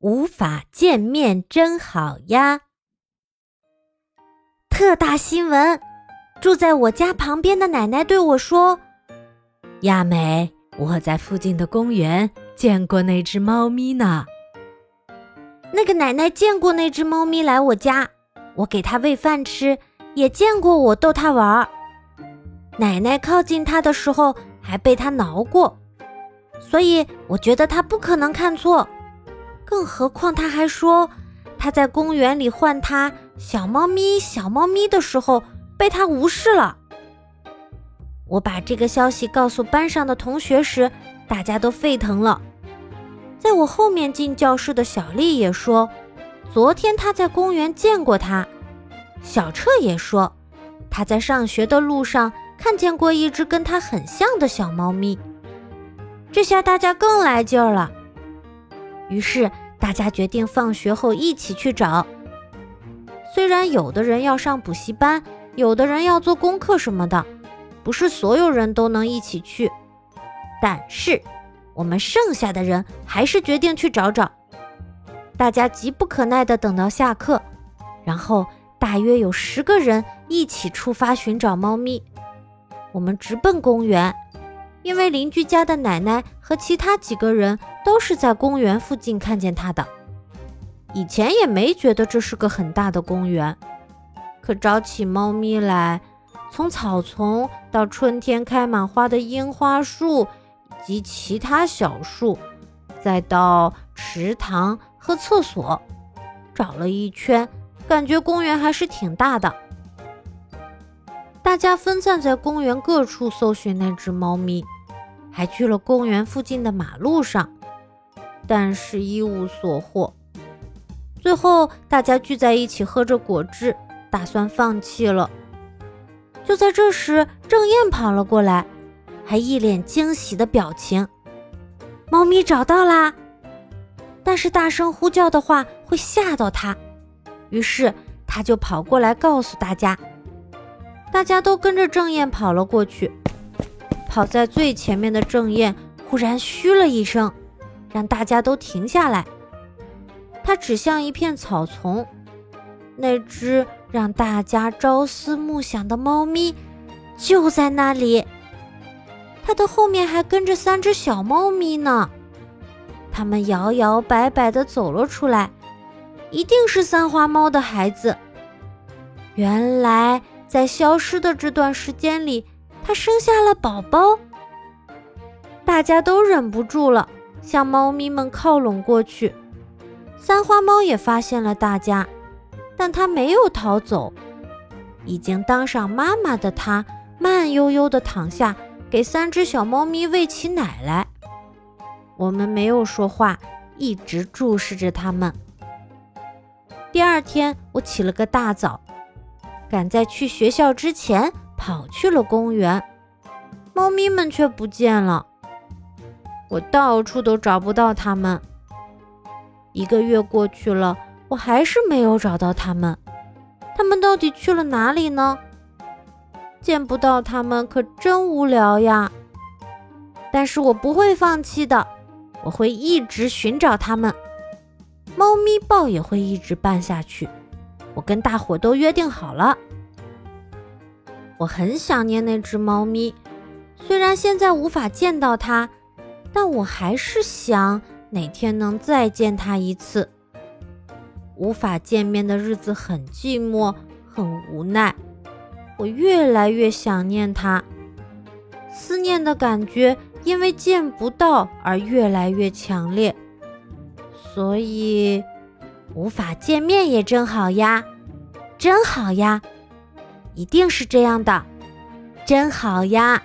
无法见面真好呀！特大新闻：住在我家旁边的奶奶对我说：“亚美，我在附近的公园见过那只猫咪呢。”那个奶奶见过那只猫咪来我家，我给它喂饭吃，也见过我逗它玩儿。奶奶靠近它的时候还被它挠过，所以我觉得它不可能看错。更何况，他还说他在公园里唤他小猫咪、小猫咪的时候被他无视了。我把这个消息告诉班上的同学时，大家都沸腾了。在我后面进教室的小丽也说，昨天她在公园见过他。小彻也说，他在上学的路上看见过一只跟他很像的小猫咪。这下大家更来劲儿了。于是大家决定放学后一起去找。虽然有的人要上补习班，有的人要做功课什么的，不是所有人都能一起去。但是我们剩下的人还是决定去找找。大家急不可耐地等到下课，然后大约有十个人一起出发寻找猫咪。我们直奔公园。因为邻居家的奶奶和其他几个人都是在公园附近看见它的，以前也没觉得这是个很大的公园。可找起猫咪来，从草丛到春天开满花的樱花树以及其他小树，再到池塘和厕所，找了一圈，感觉公园还是挺大的。大家分散在公园各处搜寻那只猫咪。还去了公园附近的马路上，但是一无所获。最后，大家聚在一起喝着果汁，打算放弃了。就在这时，郑燕跑了过来，还一脸惊喜的表情。猫咪找到啦！但是大声呼叫的话会吓到它，于是他就跑过来告诉大家。大家都跟着郑燕跑了过去。跑在最前面的郑燕忽然嘘了一声，让大家都停下来。他指向一片草丛，那只让大家朝思暮想的猫咪就在那里。它的后面还跟着三只小猫咪呢。它们摇摇摆摆地走了出来，一定是三花猫的孩子。原来，在消失的这段时间里。它生下了宝宝，大家都忍不住了，向猫咪们靠拢过去。三花猫也发现了大家，但它没有逃走。已经当上妈妈的它，慢悠悠地躺下，给三只小猫咪喂起奶来。我们没有说话，一直注视着它们。第二天，我起了个大早，赶在去学校之前。跑去了公园，猫咪们却不见了。我到处都找不到它们。一个月过去了，我还是没有找到它们。它们到底去了哪里呢？见不到它们可真无聊呀！但是我不会放弃的，我会一直寻找它们。猫咪报也会一直办下去。我跟大伙都约定好了。我很想念那只猫咪，虽然现在无法见到它，但我还是想哪天能再见他一次。无法见面的日子很寂寞，很无奈，我越来越想念他，思念的感觉因为见不到而越来越强烈，所以无法见面也真好呀，真好呀。一定是这样的，真好呀！